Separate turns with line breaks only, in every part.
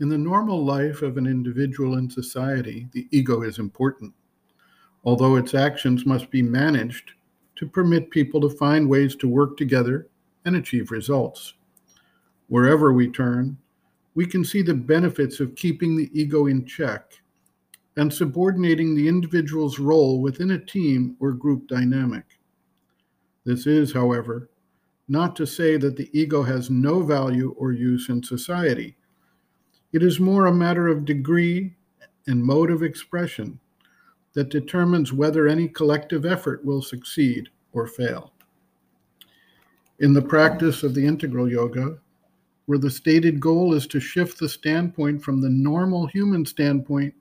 In the normal life of an individual in society, the ego is important, although its actions must be managed to permit people to find ways to work together and achieve results. Wherever we turn, we can see the benefits of keeping the ego in check and subordinating the individual's role within a team or group dynamic. This is, however, not to say that the ego has no value or use in society. It is more a matter of degree and mode of expression that determines whether any collective effort will succeed or fail. In the practice of the integral yoga, where the stated goal is to shift the standpoint from the normal human standpoint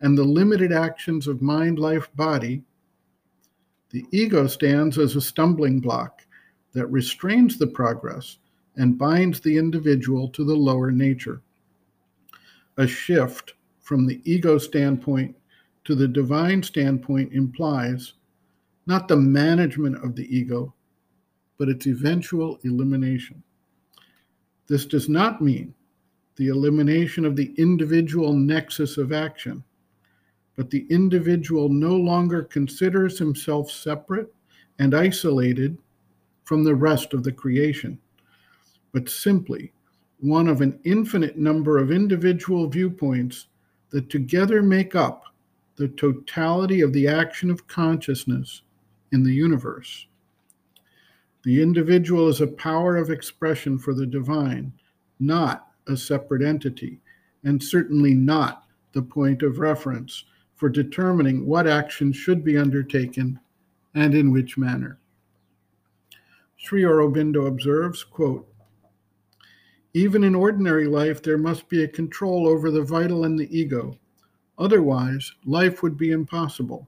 and the limited actions of mind, life, body, the ego stands as a stumbling block that restrains the progress and binds the individual to the lower nature. A shift from the ego standpoint to the divine standpoint implies not the management of the ego, but its eventual elimination. This does not mean the elimination of the individual nexus of action, but the individual no longer considers himself separate and isolated from the rest of the creation, but simply one of an infinite number of individual viewpoints that together make up the totality of the action of consciousness in the universe. The individual is a power of expression for the divine, not a separate entity, and certainly not the point of reference for determining what action should be undertaken and in which manner. Sri Aurobindo observes, quote, even in ordinary life, there must be a control over the vital and the ego. Otherwise, life would be impossible.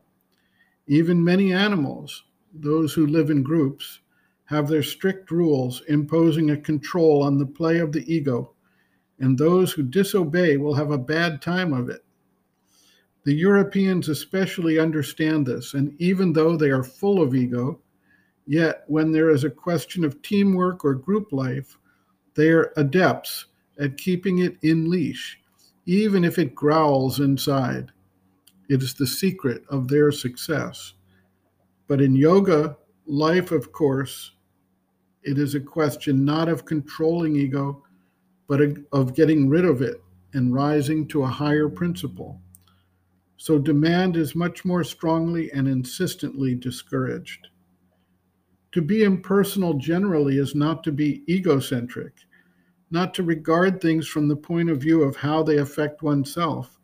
Even many animals, those who live in groups, have their strict rules imposing a control on the play of the ego, and those who disobey will have a bad time of it. The Europeans especially understand this, and even though they are full of ego, Yet, when there is a question of teamwork or group life, they are adepts at keeping it in leash, even if it growls inside. It is the secret of their success. But in yoga, life, of course, it is a question not of controlling ego, but of getting rid of it and rising to a higher principle. So demand is much more strongly and insistently discouraged. To be impersonal generally is not to be egocentric, not to regard things from the point of view of how they affect oneself,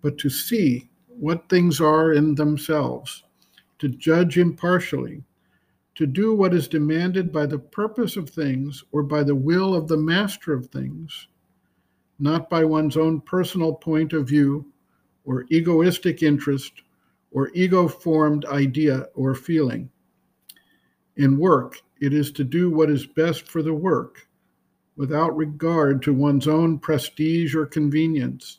but to see what things are in themselves, to judge impartially, to do what is demanded by the purpose of things or by the will of the master of things, not by one's own personal point of view or egoistic interest or ego formed idea or feeling. In work, it is to do what is best for the work, without regard to one's own prestige or convenience,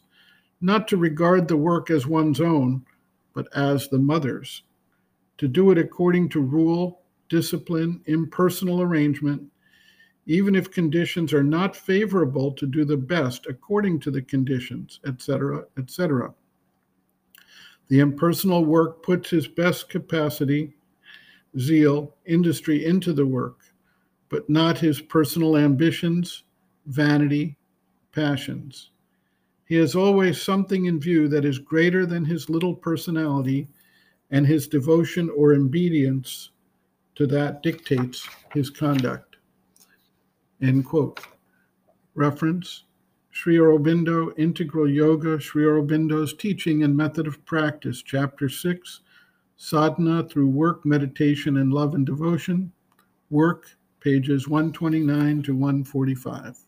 not to regard the work as one's own, but as the mother's, to do it according to rule, discipline, impersonal arrangement, even if conditions are not favorable to do the best according to the conditions, etc., etc. The impersonal work puts his best capacity zeal, industry into the work, but not his personal ambitions, vanity, passions. He has always something in view that is greater than his little personality, and his devotion or obedience to that dictates his conduct. End quote. Reference Sri Aurobindo, Integral Yoga, Sri Aurobindo's Teaching and Method of Practice, Chapter 6, Sadhana through work, meditation, and love and devotion. Work, pages 129 to 145.